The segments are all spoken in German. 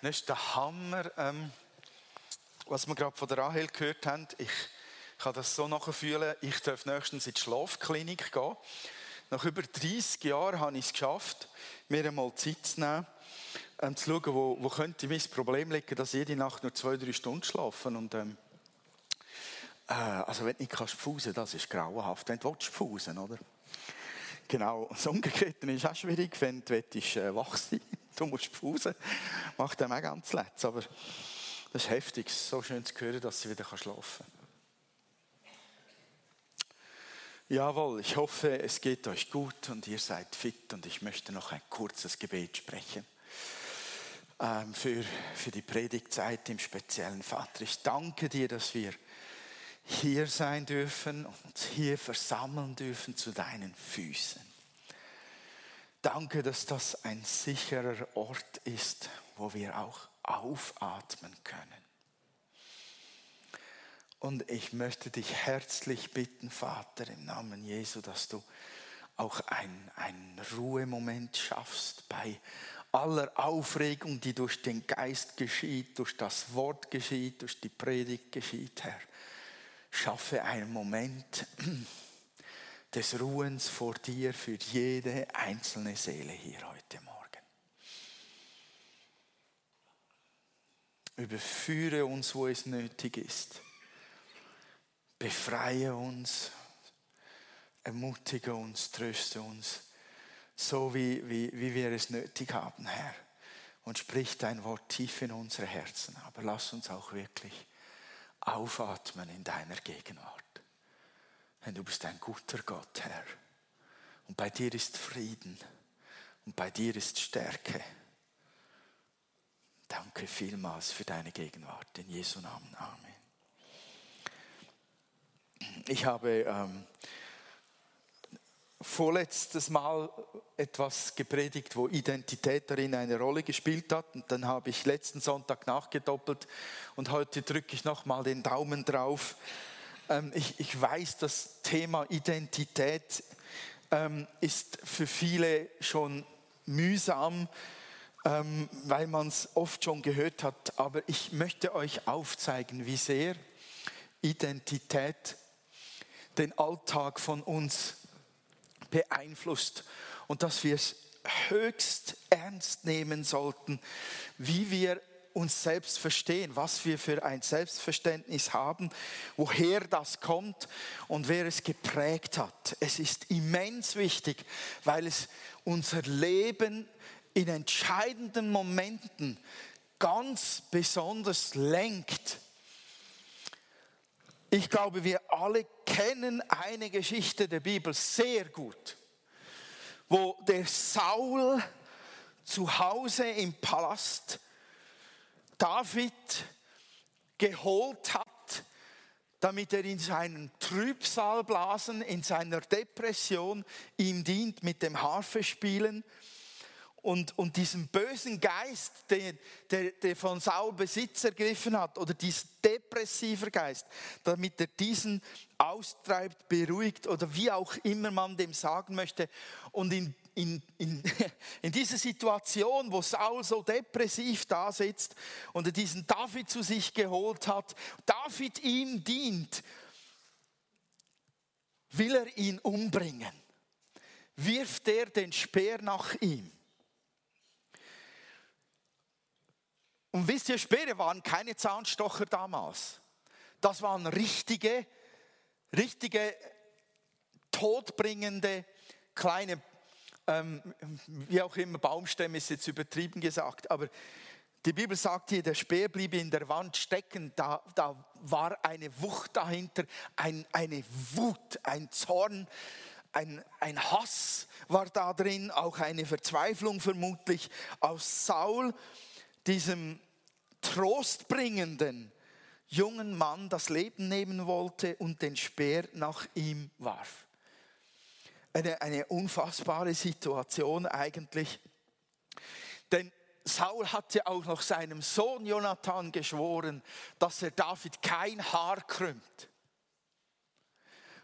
Das ist der Hammer, ähm, was wir gerade von der Rahel gehört haben. Ich kann das so nachfühlen. Ich darf nächstens in die Schlafklinik gehen. Nach über 30 Jahren habe ich es geschafft, mir einmal Zeit zu nehmen, ähm, zu schauen, wo, wo könnte mein Problem liegen, dass ich jede Nacht nur zwei, drei Stunden schlafe. Und, ähm, äh, also wenn du nicht kannst fusen, das ist grauenhaft. Wenn du willst, fusen, oder? Genau. Das Umgekehrte ist auch schwierig, wenn du willst, äh, wach sein du musst pausen. Macht dem auch ganz letzt. Aber das ist heftig, so schön zu hören, dass sie wieder schlafen kann. Jawohl, ich hoffe, es geht euch gut und ihr seid fit und ich möchte noch ein kurzes Gebet sprechen ähm, für, für die Predigtzeit im speziellen Vater. Ich danke dir, dass wir hier sein dürfen und uns hier versammeln dürfen zu deinen Füßen. Danke, dass das ein sicherer Ort ist, wo wir auch aufatmen können. Und ich möchte dich herzlich bitten, Vater, im Namen Jesu, dass du auch einen Ruhemoment schaffst bei aller Aufregung, die durch den Geist geschieht, durch das Wort geschieht, durch die Predigt geschieht, Herr. Schaffe einen Moment, des Ruhens vor dir für jede einzelne Seele hier heute Morgen. Überführe uns, wo es nötig ist. Befreie uns, ermutige uns, tröste uns, so wie, wie, wie wir es nötig haben, Herr. Und sprich dein Wort tief in unsere Herzen. Aber lass uns auch wirklich aufatmen in deiner Gegenwart. Denn du bist ein guter Gott, Herr. Und bei dir ist Frieden. Und bei dir ist Stärke. Danke vielmals für deine Gegenwart. In Jesu Namen. Amen. Ich habe ähm, vorletztes Mal etwas gepredigt, wo Identität darin eine Rolle gespielt hat. Und dann habe ich letzten Sonntag nachgedoppelt. Und heute drücke ich nochmal den Daumen drauf ich, ich weiß, das Thema Identität ähm, ist für viele schon mühsam, ähm, weil man es oft schon gehört hat. Aber ich möchte euch aufzeigen, wie sehr Identität den Alltag von uns beeinflusst und dass wir es höchst ernst nehmen sollten, wie wir uns selbst verstehen, was wir für ein Selbstverständnis haben, woher das kommt und wer es geprägt hat. Es ist immens wichtig, weil es unser Leben in entscheidenden Momenten ganz besonders lenkt. Ich glaube, wir alle kennen eine Geschichte der Bibel sehr gut, wo der Saul zu Hause im Palast David geholt hat, damit er in seinen Trübsalblasen, in seiner Depression ihm dient mit dem Harfespielen und, und diesem bösen Geist, der, der, der von Saul Besitz ergriffen hat, oder dieser depressiver Geist, damit er diesen austreibt, beruhigt oder wie auch immer man dem sagen möchte. Und in, in, in, in dieser Situation, wo Saul so depressiv da sitzt und er diesen David zu sich geholt hat, David ihm dient, will er ihn umbringen. Wirft er den Speer nach ihm. Und wisst ihr, Speere waren keine Zahnstocher damals. Das waren richtige, richtige, todbringende kleine ähm, wie auch immer, Baumstämme ist jetzt übertrieben gesagt, aber die Bibel sagt hier, der Speer blieb in der Wand stecken, da, da war eine Wucht dahinter, ein, eine Wut, ein Zorn, ein, ein Hass war da drin, auch eine Verzweiflung vermutlich. Aus Saul, diesem trostbringenden jungen Mann, das Leben nehmen wollte und den Speer nach ihm warf eine, eine unfassbare Situation eigentlich. Denn Saul hatte auch noch seinem Sohn Jonathan geschworen, dass er David kein Haar krümmt.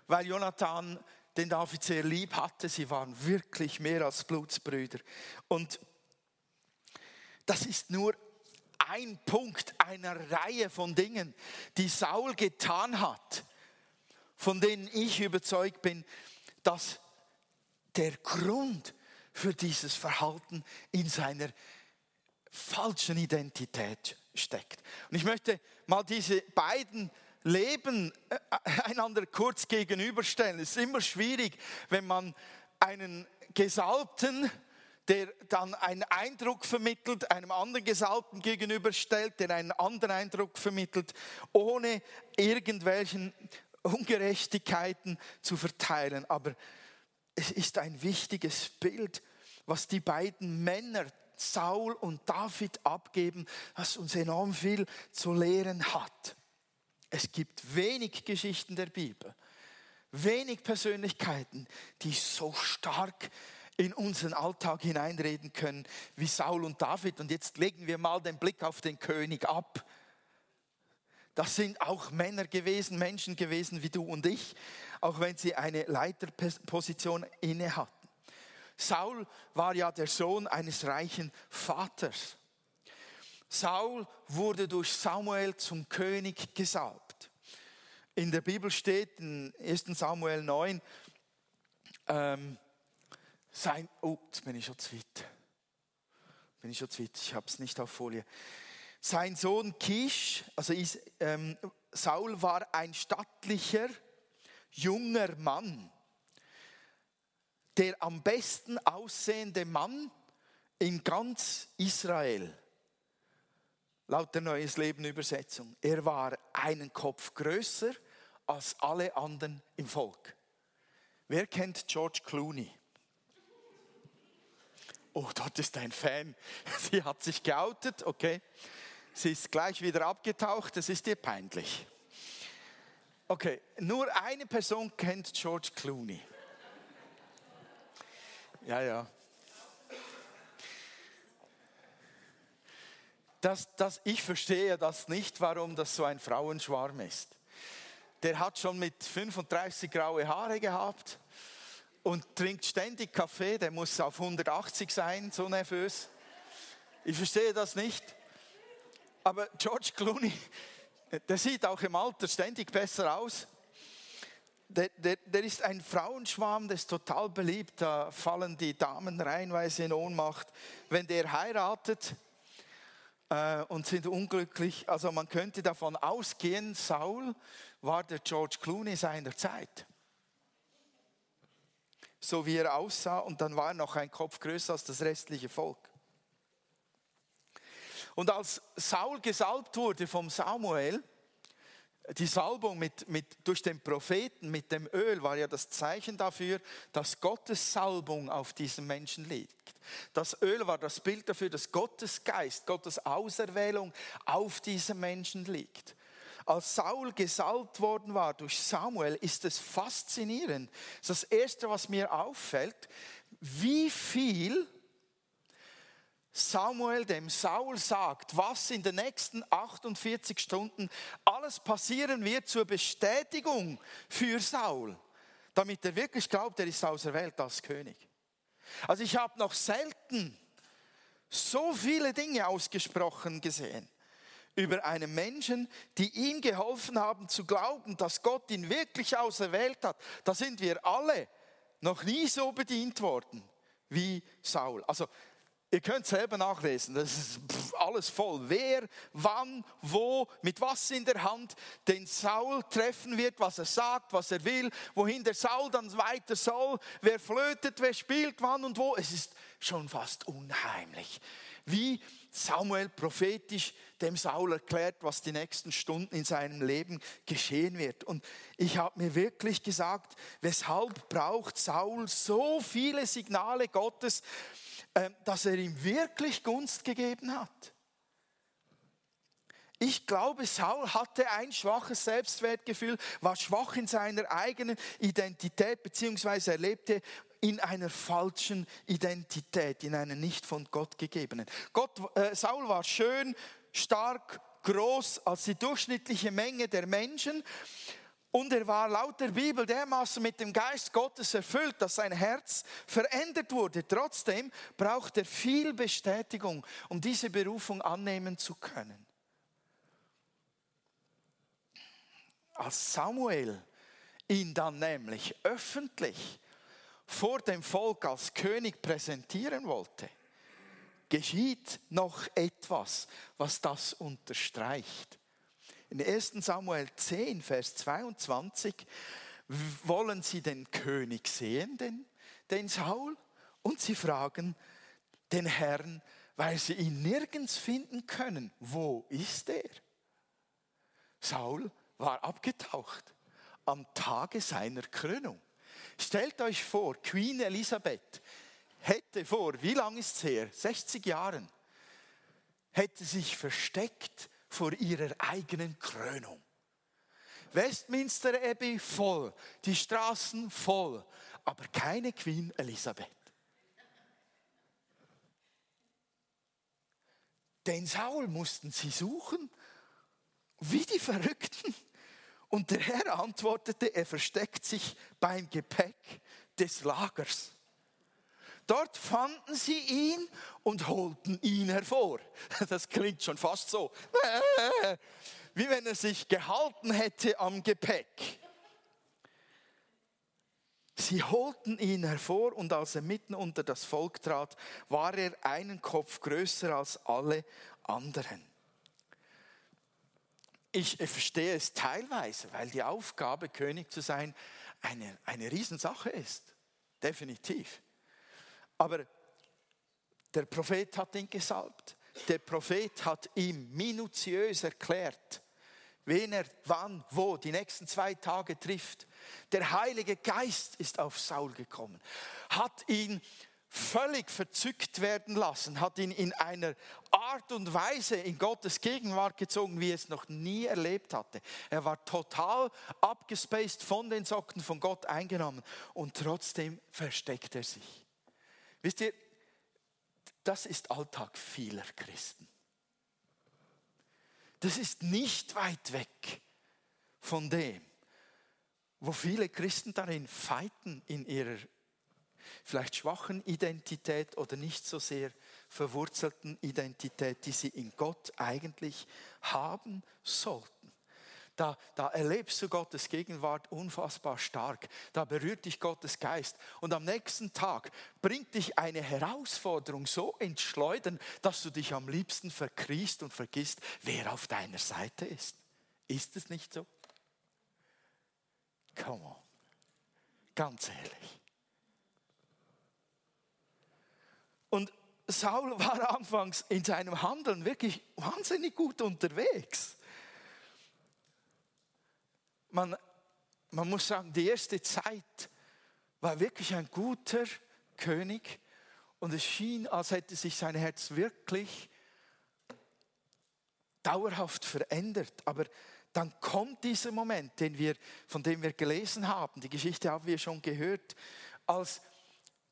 Weil Jonathan den David sehr lieb hatte, sie waren wirklich mehr als Blutsbrüder. Und das ist nur ein Punkt einer Reihe von Dingen, die Saul getan hat, von denen ich überzeugt bin, dass der Grund für dieses Verhalten in seiner falschen Identität steckt. Und ich möchte mal diese beiden Leben äh, einander kurz gegenüberstellen. Es ist immer schwierig, wenn man einen Gesalbten, der dann einen Eindruck vermittelt, einem anderen Gesalbten gegenüberstellt, der einen anderen Eindruck vermittelt, ohne irgendwelchen Ungerechtigkeiten zu verteilen. Aber es ist ein wichtiges Bild, was die beiden Männer, Saul und David, abgeben, was uns enorm viel zu lehren hat. Es gibt wenig Geschichten der Bibel, wenig Persönlichkeiten, die so stark in unseren Alltag hineinreden können wie Saul und David. Und jetzt legen wir mal den Blick auf den König ab. Das sind auch Männer gewesen, Menschen gewesen wie du und ich, auch wenn sie eine Leiterposition inne hatten. Saul war ja der Sohn eines reichen Vaters. Saul wurde durch Samuel zum König gesalbt. In der Bibel steht in 1 Samuel 9, ähm, sein, oh, jetzt bin ich schon zu weit. Bin ich schon zu weit, ich habe es nicht auf Folie. Sein Sohn Kisch, also ist, ähm, Saul war ein stattlicher, junger Mann, der am besten aussehende Mann in ganz Israel laut der Neues Leben Übersetzung. Er war einen Kopf größer als alle anderen im Volk. Wer kennt George Clooney? Oh, dort ist ein Fan. Sie hat sich geoutet, okay. Sie ist gleich wieder abgetaucht, das ist ihr peinlich. Okay, nur eine Person kennt George Clooney. Ja, ja. das, das, ich verstehe das nicht, warum das so ein Frauenschwarm ist. Der hat schon mit 35 graue Haare gehabt und trinkt ständig Kaffee, der muss auf 180 sein, so nervös. Ich verstehe das nicht. Aber George Clooney, der sieht auch im Alter ständig besser aus. Der, der, der, ist ein Frauenschwarm, der ist total beliebt. Da fallen die Damen reihenweise in Ohnmacht. Wenn der heiratet, äh, und sind unglücklich. Also man könnte davon ausgehen, Saul war der George Clooney seiner Zeit. So wie er aussah und dann war er noch ein Kopf größer als das restliche Volk. Und als Saul gesalbt wurde vom Samuel, die Salbung mit, mit, durch den Propheten mit dem Öl war ja das Zeichen dafür, dass Gottes Salbung auf diesem Menschen liegt. Das Öl war das Bild dafür, dass Gottes Geist, Gottes Auserwählung auf diesem Menschen liegt. Als Saul gesalbt worden war durch Samuel, ist es faszinierend. Das Erste, was mir auffällt, wie viel Samuel dem Saul sagt, was in den nächsten 48 Stunden alles passieren wird zur Bestätigung für Saul, damit er wirklich glaubt, er ist auserwählt als König. Also ich habe noch selten so viele Dinge ausgesprochen gesehen über einen Menschen, die ihm geholfen haben zu glauben, dass Gott ihn wirklich auserwählt hat. Da sind wir alle noch nie so bedient worden wie Saul. Also Ihr könnt selber nachlesen, das ist alles voll. Wer, wann, wo, mit was in der Hand den Saul treffen wird, was er sagt, was er will, wohin der Saul dann weiter soll, wer flötet, wer spielt, wann und wo. Es ist schon fast unheimlich, wie Samuel prophetisch dem Saul erklärt, was die nächsten Stunden in seinem Leben geschehen wird. Und ich habe mir wirklich gesagt, weshalb braucht Saul so viele Signale Gottes, dass er ihm wirklich Gunst gegeben hat. Ich glaube, Saul hatte ein schwaches Selbstwertgefühl, war schwach in seiner eigenen Identität, beziehungsweise er lebte in einer falschen Identität, in einer nicht von Gott gegebenen. Gott, äh, Saul war schön, stark, groß als die durchschnittliche Menge der Menschen Und er war laut der Bibel dermaßen mit dem Geist Gottes erfüllt, dass sein Herz verändert wurde. Trotzdem braucht er viel Bestätigung, um diese Berufung annehmen zu können. Als Samuel ihn dann nämlich öffentlich vor dem Volk als König präsentieren wollte, geschieht noch etwas, was das unterstreicht. In 1 Samuel 10, Vers 22 wollen sie den König sehen, den, den Saul, und sie fragen den Herrn, weil sie ihn nirgends finden können, wo ist er? Saul war abgetaucht am Tage seiner Krönung. Stellt euch vor, Queen Elisabeth hätte vor, wie lange ist es her? 60 Jahren, hätte sich versteckt vor ihrer eigenen Krönung. Westminster Abbey voll, die Straßen voll, aber keine Queen Elisabeth. Den Saul mussten sie suchen, wie die Verrückten. Und der Herr antwortete, er versteckt sich beim Gepäck des Lagers. Dort fanden sie ihn und holten ihn hervor. Das klingt schon fast so, wie wenn er sich gehalten hätte am Gepäck. Sie holten ihn hervor und als er mitten unter das Volk trat, war er einen Kopf größer als alle anderen. Ich verstehe es teilweise, weil die Aufgabe, König zu sein, eine, eine Riesensache ist. Definitiv. Aber der Prophet hat ihn gesalbt. Der Prophet hat ihm minutiös erklärt, wen er wann, wo die nächsten zwei Tage trifft. Der Heilige Geist ist auf Saul gekommen, hat ihn völlig verzückt werden lassen, hat ihn in einer Art und Weise in Gottes Gegenwart gezogen, wie er es noch nie erlebt hatte. Er war total abgespaced von den Socken von Gott eingenommen und trotzdem versteckt er sich. Wisst ihr, das ist Alltag vieler Christen. Das ist nicht weit weg von dem, wo viele Christen darin feiten in ihrer vielleicht schwachen Identität oder nicht so sehr verwurzelten Identität, die sie in Gott eigentlich haben sollten. Da, da erlebst du Gottes Gegenwart unfassbar stark. Da berührt dich Gottes Geist. Und am nächsten Tag bringt dich eine Herausforderung so ins Schleudern, dass du dich am liebsten verkriechst und vergisst, wer auf deiner Seite ist. Ist es nicht so? Come on. Ganz ehrlich. Und Saul war anfangs in seinem Handeln wirklich wahnsinnig gut unterwegs man, man muss sagen, die erste Zeit war wirklich ein guter König und es schien, als hätte sich sein Herz wirklich dauerhaft verändert. Aber dann kommt dieser Moment, den wir, von dem wir gelesen haben, die Geschichte haben wir schon gehört, als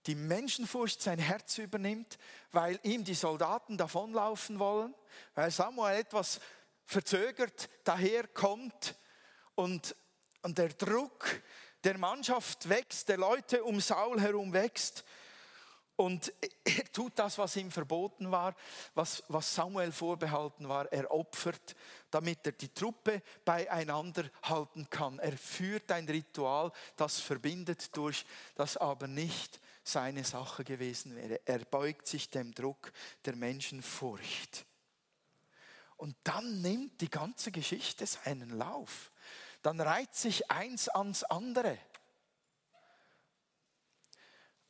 die Menschenfurcht sein Herz übernimmt, weil ihm die Soldaten davonlaufen wollen, weil Samuel etwas verzögert daherkommt und, und der Druck der Mannschaft wächst, der Leute um Saul herum wächst. Und er tut das, was ihm verboten war, was, was Samuel vorbehalten war. Er opfert, damit er die Truppe beieinander halten kann. Er führt ein Ritual, das verbindet durch, das aber nicht seine Sache gewesen wäre. Er beugt sich dem Druck der Menschenfurcht. Und dann nimmt die ganze Geschichte seinen Lauf dann reiht sich eins ans andere.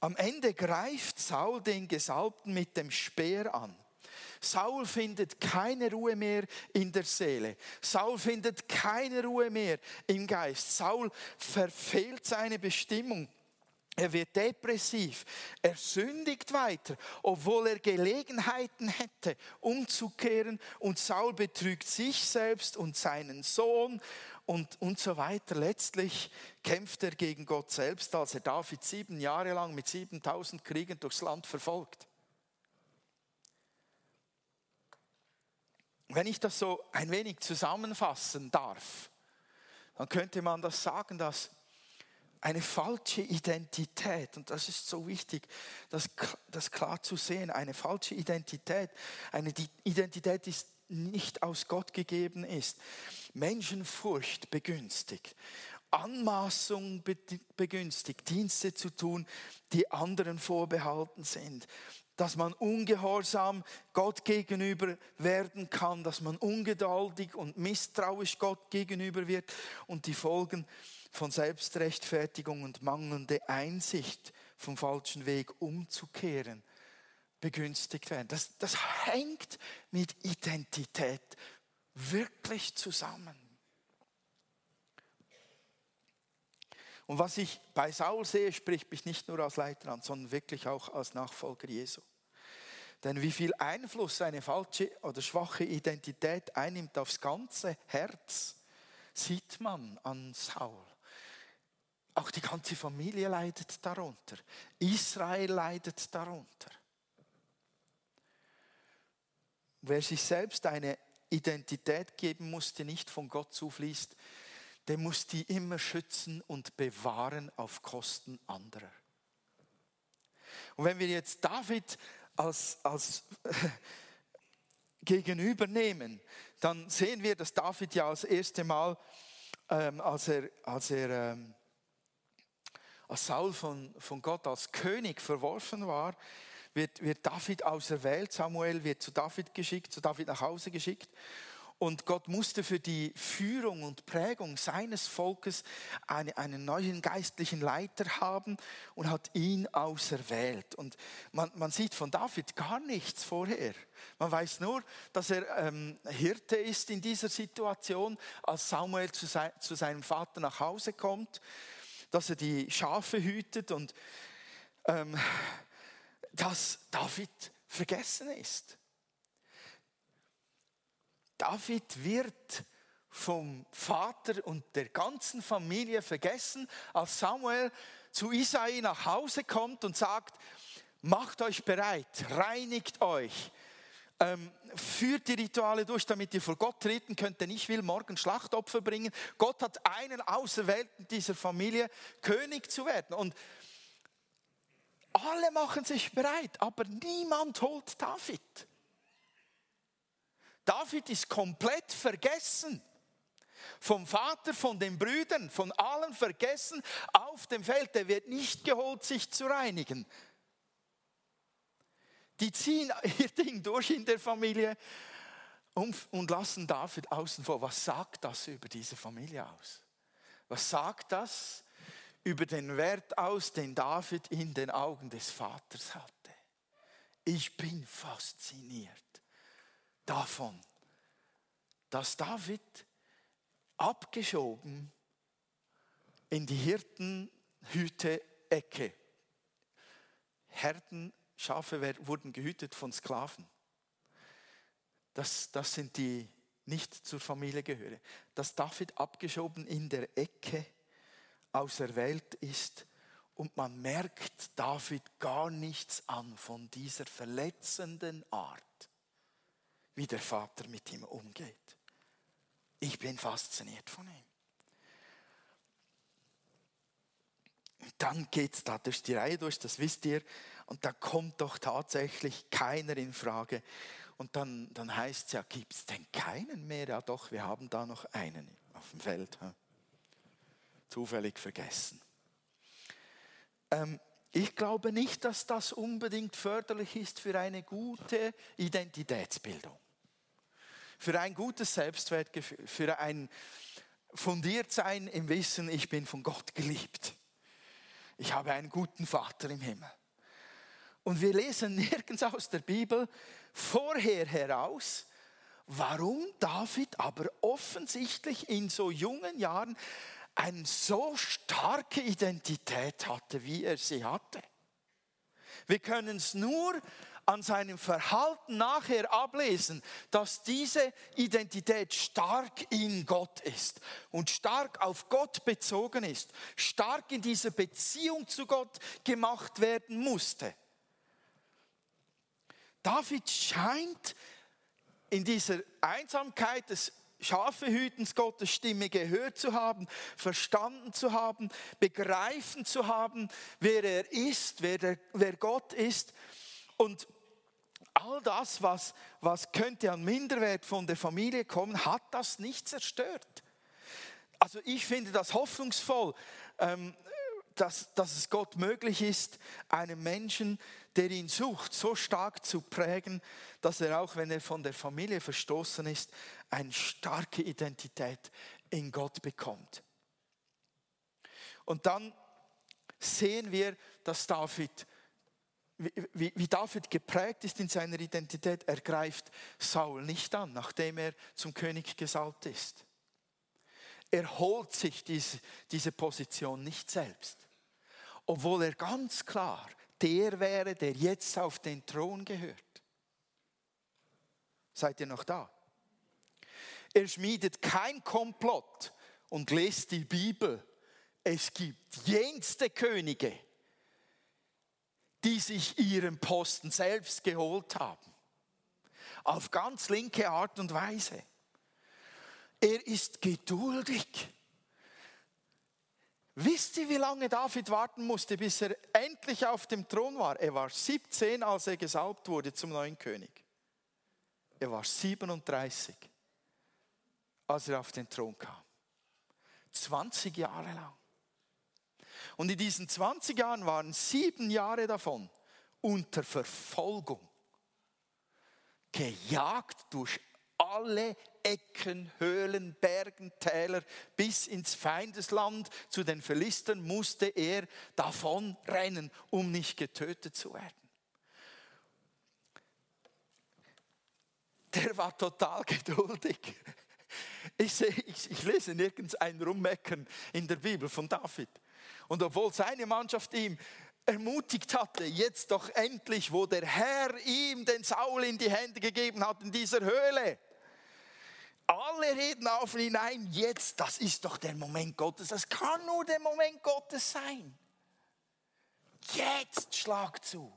Am Ende greift Saul den Gesalbten mit dem Speer an. Saul findet keine Ruhe mehr in der Seele. Saul findet keine Ruhe mehr im Geist. Saul verfehlt seine Bestimmung. Er wird depressiv. Er sündigt weiter, obwohl er Gelegenheiten hätte, umzukehren. Und Saul betrügt sich selbst und seinen Sohn und, und so weiter. Letztlich kämpft er gegen Gott selbst, als er David sieben Jahre lang mit 7000 Kriegen durchs Land verfolgt. Wenn ich das so ein wenig zusammenfassen darf, dann könnte man das sagen, dass eine falsche Identität, und das ist so wichtig, das, das klar zu sehen, eine falsche Identität, eine Identität, die nicht aus Gott gegeben ist, Menschenfurcht begünstigt, Anmaßung begünstigt, Dienste zu tun, die anderen vorbehalten sind, dass man ungehorsam Gott gegenüber werden kann, dass man ungeduldig und misstrauisch Gott gegenüber wird und die Folgen von Selbstrechtfertigung und mangelnde Einsicht vom falschen Weg umzukehren begünstigt werden. Das, das hängt mit Identität wirklich zusammen. Und was ich bei Saul sehe, spricht mich nicht nur als Leiter an, sondern wirklich auch als Nachfolger Jesu. Denn wie viel Einfluss eine falsche oder schwache Identität einnimmt aufs ganze Herz, sieht man an Saul. Auch die ganze Familie leidet darunter. Israel leidet darunter. Wer sich selbst eine Identität geben muss, die nicht von Gott zufließt, der muss die immer schützen und bewahren auf Kosten anderer. Und wenn wir jetzt David als, als gegenüber nehmen, dann sehen wir, dass David ja das erste Mal, ähm, als er, als er ähm, als Saul von, von Gott als König verworfen war, wird, wird David auserwählt. Samuel wird zu David geschickt, zu David nach Hause geschickt. Und Gott musste für die Führung und Prägung seines Volkes eine, einen neuen geistlichen Leiter haben und hat ihn auserwählt. Und man, man sieht von David gar nichts vorher. Man weiß nur, dass er ähm, Hirte ist in dieser Situation, als Samuel zu, sein, zu seinem Vater nach Hause kommt dass er die Schafe hütet und ähm, dass David vergessen ist. David wird vom Vater und der ganzen Familie vergessen, als Samuel zu Isai nach Hause kommt und sagt, macht euch bereit, reinigt euch, ähm, führt die Rituale durch, damit ihr vor Gott treten könnt, denn ich will morgen Schlachtopfer bringen. Gott hat einen Auserwählten dieser Familie, König zu werden. Und alle machen sich bereit, aber niemand holt David. David ist komplett vergessen. Vom Vater, von den Brüdern, von allen vergessen auf dem Feld. Der wird nicht geholt, sich zu reinigen die ziehen ihr Ding durch in der Familie und lassen David außen vor. Was sagt das über diese Familie aus? Was sagt das über den Wert aus, den David in den Augen des Vaters hatte? Ich bin fasziniert davon, dass David abgeschoben in die Hirtenhüte-Ecke, Herden Schafe wurden gehütet von Sklaven. Das, das sind die nicht zur Familie gehören. Dass David abgeschoben in der Ecke auserwählt ist und man merkt David gar nichts an von dieser verletzenden Art, wie der Vater mit ihm umgeht. Ich bin fasziniert von ihm. dann geht es da durch die Reihe durch, das wisst ihr, und da kommt doch tatsächlich keiner in Frage. Und dann, dann heißt es ja, gibt es denn keinen mehr? Ja doch, wir haben da noch einen auf dem Feld. Zufällig vergessen. Ähm, ich glaube nicht, dass das unbedingt förderlich ist für eine gute Identitätsbildung, für ein gutes Selbstwertgefühl, für ein Fundiertsein im Wissen, ich bin von Gott geliebt ich habe einen guten Vater im Himmel. Und wir lesen nirgends aus der Bibel vorher heraus, warum David aber offensichtlich in so jungen Jahren eine so starke Identität hatte, wie er sie hatte. Wir können es nur an seinem Verhalten nachher ablesen, dass diese Identität stark in Gott ist und stark auf Gott bezogen ist, stark in dieser Beziehung zu Gott gemacht werden musste. David scheint in dieser Einsamkeit des Schafe hütens Gottes Stimme gehört zu haben, verstanden zu haben, begreifen zu haben, wer er ist, wer, der, wer Gott ist. Und all das, was, was könnte an Minderwert von der Familie kommen, hat das nicht zerstört. Also ich finde das hoffnungsvoll, ähm, dass, dass es Gott möglich ist, einen Menschen, der ihn sucht, so stark zu prägen, dass er auch, wenn er von der Familie verstoßen ist, eine starke Identität in Gott bekommt. Und dann sehen wir, dass David wie, wie David geprägt ist in seiner Identität, er greift Saul nicht an, nachdem er zum König gesalbt ist. Er holt sich diese, diese Position nicht selbst, obwohl er ganz klar der wäre, der jetzt auf den Thron gehört. Seid ihr noch da? Er schmiedet kein Komplott und lest die Bibel. Es gibt jenste Könige, die sich ihren Posten selbst geholt haben. Auf ganz linke Art und Weise. Er ist geduldig. Wisst ihr, wie lange David warten musste, bis er endlich auf dem Thron war? Er war 17, als er gesalbt wurde zum neuen König. Er war 37, als er auf den Thron kam. 20 Jahre lang. Und in diesen 20 Jahren waren sieben Jahre davon unter Verfolgung. Gejagt durch alle Ecken, Höhlen, Bergen, Täler bis ins Feindesland. Zu den Philistern musste er davon rennen, um nicht getötet zu werden. Der war total geduldig. Ich, sehe, ich, ich lese nirgends ein Rummeckern in der Bibel von David. Und obwohl seine Mannschaft ihm ermutigt hatte, jetzt doch endlich, wo der Herr ihm den Saul in die Hände gegeben hat in dieser Höhle. Alle reden auf ihn hinein, jetzt, das ist doch der Moment Gottes. Das kann nur der Moment Gottes sein. Jetzt schlag zu.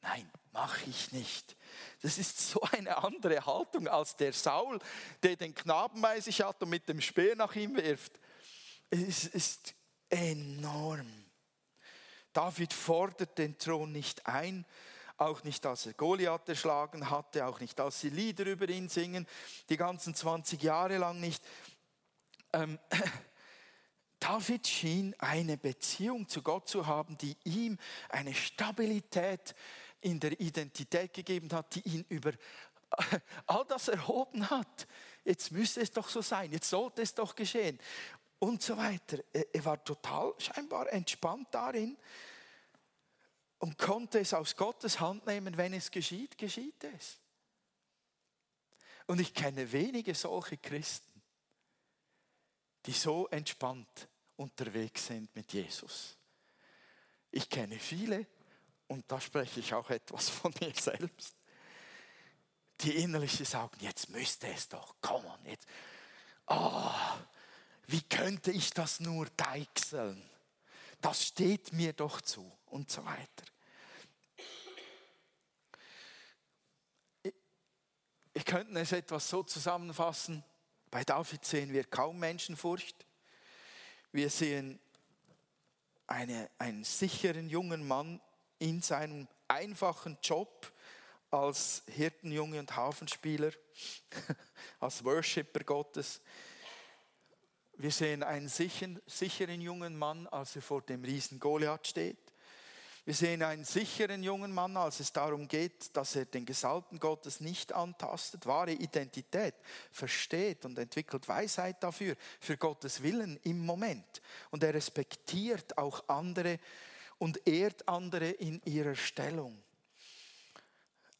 Nein, mache ich nicht. Das ist so eine andere Haltung als der Saul, der den Knaben bei sich hat und mit dem Speer nach ihm wirft. Es ist enorm. David fordert den Thron nicht ein, auch nicht als er Goliath erschlagen hatte, auch nicht als sie Lieder über ihn singen, die ganzen 20 Jahre lang nicht. Ähm, David schien eine Beziehung zu Gott zu haben, die ihm eine Stabilität in der Identität gegeben hat, die ihn über all das erhoben hat. Jetzt müsste es doch so sein, jetzt sollte es doch geschehen und so weiter. Er war total scheinbar entspannt darin und konnte es aus Gottes Hand nehmen, wenn es geschieht, geschieht es. Und ich kenne wenige solche Christen, die so entspannt unterwegs sind mit Jesus. Ich kenne viele, und da spreche ich auch etwas von mir selbst, die innerlich sagen, jetzt müsste es doch, komm on, jetzt. Oh, wie könnte ich das nur deichseln? Das steht mir doch zu und so weiter. Ich könnte es etwas so zusammenfassen. Bei David sehen wir kaum Menschenfurcht. Wir sehen eine, einen sicheren jungen Mann in seinem einfachen Job als Hirtenjunge und Hafenspieler, als Worshipper Gottes. Wir sehen einen sicheren, sicheren jungen Mann, als er vor dem Riesen Goliath steht. Wir sehen einen sicheren jungen Mann, als es darum geht, dass er den Gesalbten Gottes nicht antastet, wahre Identität versteht und entwickelt Weisheit dafür, für Gottes Willen im Moment. Und er respektiert auch andere und ehrt andere in ihrer Stellung.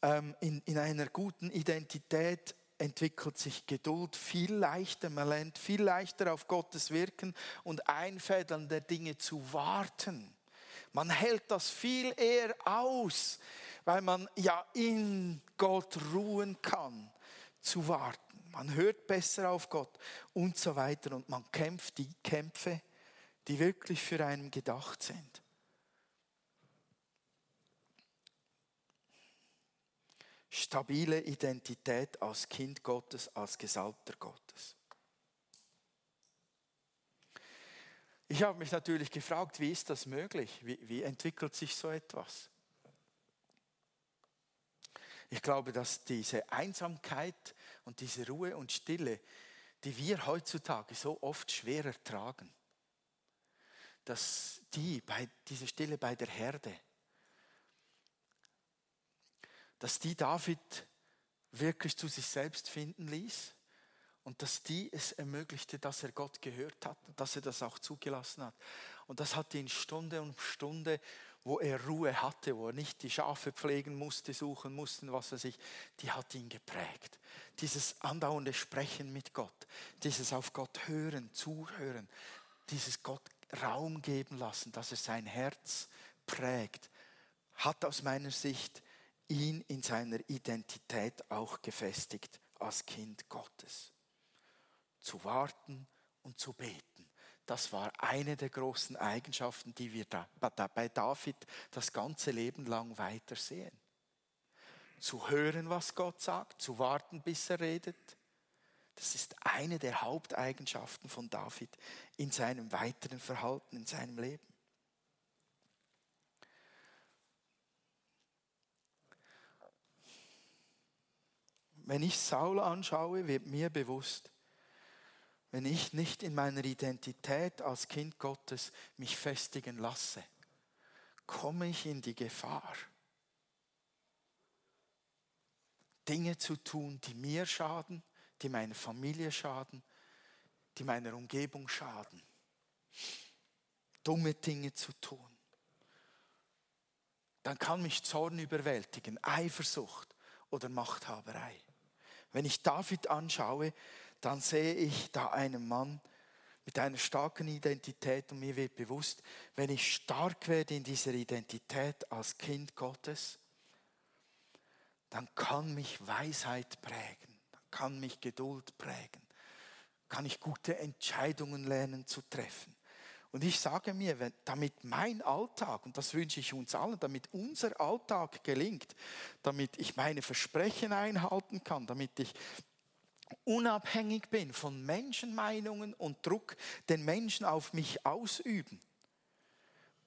Ähm, in, in einer guten Identität entwickelt sich Geduld viel leichter. Man lernt viel leichter auf Gottes Wirken und Einfädeln der Dinge zu warten. Man hält das viel eher aus, weil man ja in Gott ruhen kann, zu warten. Man hört besser auf Gott und so weiter und man kämpft die Kämpfe, die wirklich für einen gedacht sind. stabile Identität als Kind Gottes, als Gesalbter Gottes. Ich habe mich natürlich gefragt, wie ist das möglich? Wie, wie entwickelt sich so etwas? Ich glaube, dass diese Einsamkeit und diese Ruhe und Stille, die wir heutzutage so oft schwer ertragen, dass die bei diese Stille bei der Herde, dass die David wirklich zu sich selbst finden ließ und dass die es ermöglichte, dass er Gott gehört hat dass er das auch zugelassen hat. Und das hat ihn Stunde um Stunde, wo er Ruhe hatte, wo er nicht die Schafe pflegen musste, suchen musste, was er sich, die hat ihn geprägt. Dieses andauernde Sprechen mit Gott, dieses auf Gott hören, zuhören, dieses Gott Raum geben lassen, dass er sein Herz prägt, hat aus meiner Sicht ihn in seiner Identität auch gefestigt als Kind Gottes. Zu warten und zu beten. Das war eine der großen Eigenschaften, die wir da, bei David das ganze Leben lang weiter sehen. Zu hören, was Gott sagt, zu warten, bis er redet. Das ist eine der Haupteigenschaften von David in seinem weiteren Verhalten, in seinem Leben. Wenn ich Saul anschaue, wird mir bewusst, wenn ich nicht in meiner Identität als Kind Gottes mich festigen lasse, komme ich in die Gefahr, Dinge zu tun, die mir schaden, die meiner Familie schaden, die meiner Umgebung schaden. Dumme Dinge zu tun. Dann kann mich Zorn überwältigen, Eifersucht oder Machthaberei. Wenn ich David anschaue, dann sehe ich da einen Mann mit einer starken Identität und mir wird bewusst, wenn ich stark werde in dieser Identität als Kind Gottes, dann kann mich Weisheit prägen, dann kann mich Geduld prägen, kann ich gute Entscheidungen lernen zu treffen. Und ich sage mir, wenn, damit mein Alltag, und das wünsche ich uns allen, damit unser Alltag gelingt, damit ich meine Versprechen einhalten kann, damit ich unabhängig bin von Menschenmeinungen und Druck, den Menschen auf mich ausüben,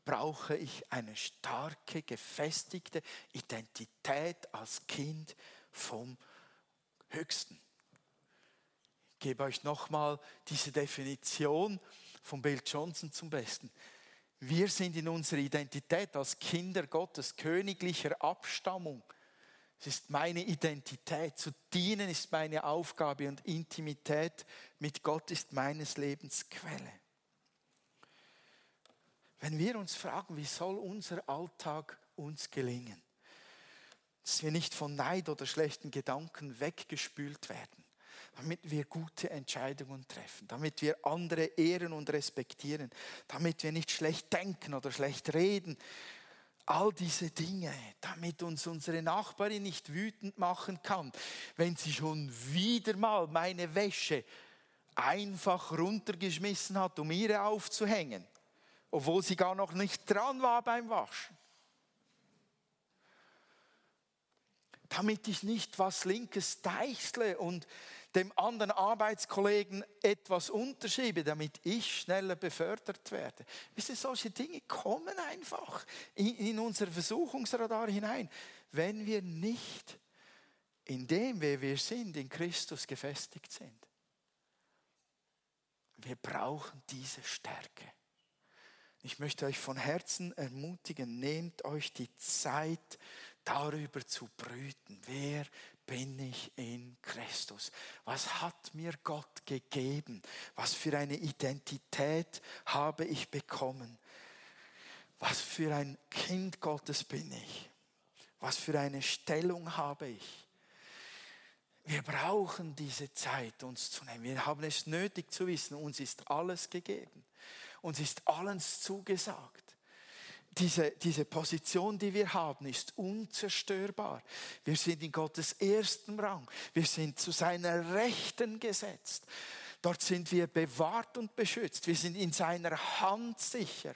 brauche ich eine starke, gefestigte Identität als Kind vom Höchsten. Ich gebe euch nochmal diese Definition von Bill Johnson zum Besten. Wir sind in unserer Identität als Kinder Gottes königlicher Abstammung. Es ist meine Identität. Zu dienen ist meine Aufgabe und Intimität mit Gott ist meines Lebens Quelle. Wenn wir uns fragen, wie soll unser Alltag uns gelingen, dass wir nicht von Neid oder schlechten Gedanken weggespült werden, damit wir gute Entscheidungen treffen, damit wir andere ehren und respektieren, damit wir nicht schlecht denken oder schlecht reden. All diese Dinge, damit uns unsere Nachbarin nicht wütend machen kann, wenn sie schon wieder mal meine Wäsche einfach runtergeschmissen hat, um ihre aufzuhängen, obwohl sie gar noch nicht dran war beim Waschen. damit ich nicht was Linkes deichsle und dem anderen Arbeitskollegen etwas unterschiebe, damit ich schneller befördert werde. Wisst ihr, solche Dinge kommen einfach in, in unser Versuchungsradar hinein, wenn wir nicht in dem, wer wir sind, in Christus gefestigt sind. Wir brauchen diese Stärke. Ich möchte euch von Herzen ermutigen, nehmt euch die Zeit, darüber zu brüten. Wer bin ich in Christus? Was hat mir Gott gegeben? Was für eine Identität habe ich bekommen? Was für ein Kind Gottes bin ich? Was für eine Stellung habe ich? Wir brauchen diese Zeit, uns zu nehmen. Wir haben es nötig zu wissen, uns ist alles gegeben. Uns ist alles zugesagt diese, diese Position, die wir haben, ist unzerstörbar. Wir sind in Gottes ersten Rang. Wir sind zu seiner Rechten gesetzt. Dort sind wir bewahrt und beschützt. Wir sind in seiner Hand sicher.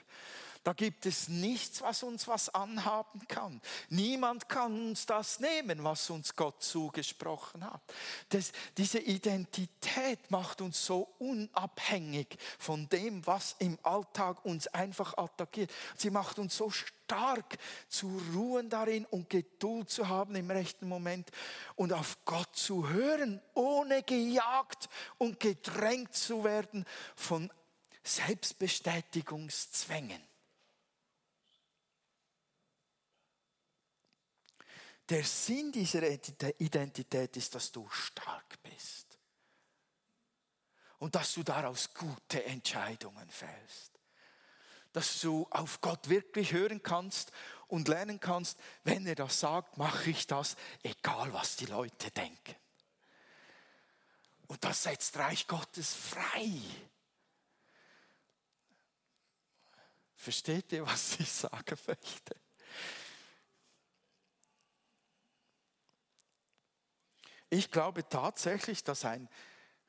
Da gibt es nichts, was uns was anhaben kann. Niemand kann uns das nehmen, was uns Gott zugesprochen hat. Das, diese Identität macht uns so unabhängig von dem, was im Alltag uns einfach attackiert. Sie macht uns so stark zu ruhen darin und Geduld zu haben im rechten Moment und auf Gott zu hören, ohne gejagt und gedrängt zu werden von Selbstbestätigungszwängen. Der Sinn dieser Identität ist, dass du stark bist und dass du daraus gute Entscheidungen fällst. Dass du auf Gott wirklich hören kannst und lernen kannst, wenn er das sagt, mache ich das, egal was die Leute denken. Und das setzt Reich Gottes frei. Versteht ihr, was ich sagen möchte? Ich glaube tatsächlich, dass, ein,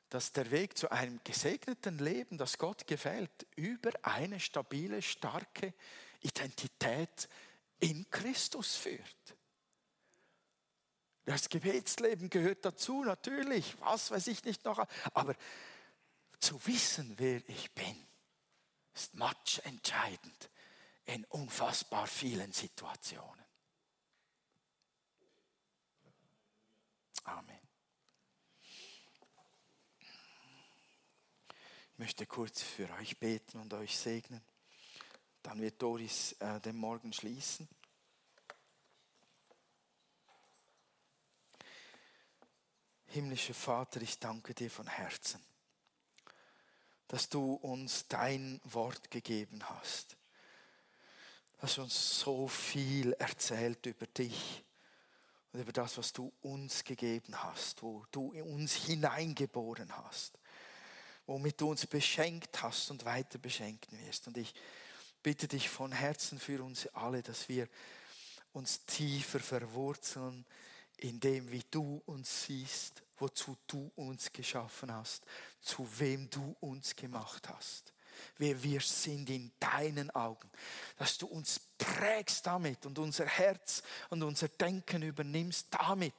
dass der Weg zu einem gesegneten Leben, das Gott gefällt, über eine stabile, starke Identität in Christus führt. Das Gebetsleben gehört dazu, natürlich, was weiß ich nicht noch, aber zu wissen, wer ich bin ist much entscheidend in unfassbar vielen Situationen. Amen. Ich möchte kurz für euch beten und euch segnen. Dann wird Doris äh, den Morgen schließen. Himmlischer Vater, ich danke dir von Herzen dass du uns dein Wort gegeben hast. Dass du uns so viel erzählt über dich und über das, was du uns gegeben hast, wo du uns hineingeboren hast, womit du uns beschenkt hast und weiter beschenken wirst. Und ich bitte dich von Herzen für uns alle, dass wir uns tiefer verwurzeln in dem, wie du uns siehst wozu du uns geschaffen hast, zu wem du uns gemacht hast, wer wir sind in deinen Augen, dass du uns prägst damit und unser Herz und unser Denken übernimmst damit,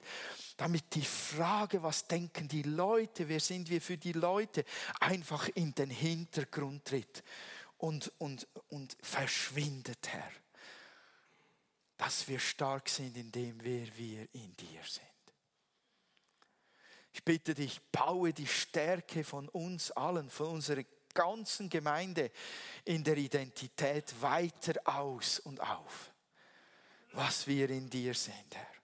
damit die Frage, was denken die Leute, wer sind wir für die Leute, einfach in den Hintergrund tritt und, und, und verschwindet, Herr. Dass wir stark sind in dem, wer wir in dir sind. Ich bitte dich, baue die Stärke von uns allen, von unserer ganzen Gemeinde in der Identität weiter aus und auf, was wir in dir sind, Herr.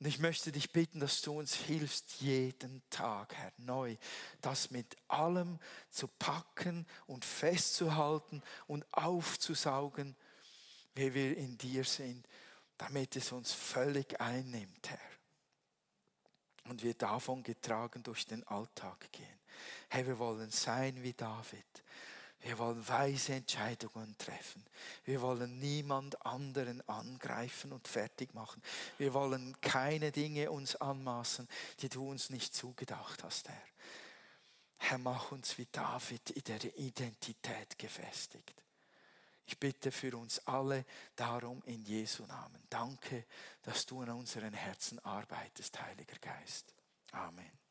Und ich möchte dich bitten, dass du uns hilfst, jeden Tag, Herr, neu, das mit allem zu packen und festzuhalten und aufzusaugen, wie wir in dir sind, damit es uns völlig einnimmt, Herr und wir davon getragen durch den Alltag gehen. Hey, wir wollen sein wie David. Wir wollen weise Entscheidungen treffen. Wir wollen niemand anderen angreifen und fertig machen. Wir wollen keine Dinge uns anmaßen, die du uns nicht zugedacht hast, Herr. Herr, mach uns wie David in der Identität gefestigt. Ich bitte für uns alle darum in Jesu Namen. Danke, dass du in unseren Herzen arbeitest, Heiliger Geist. Amen.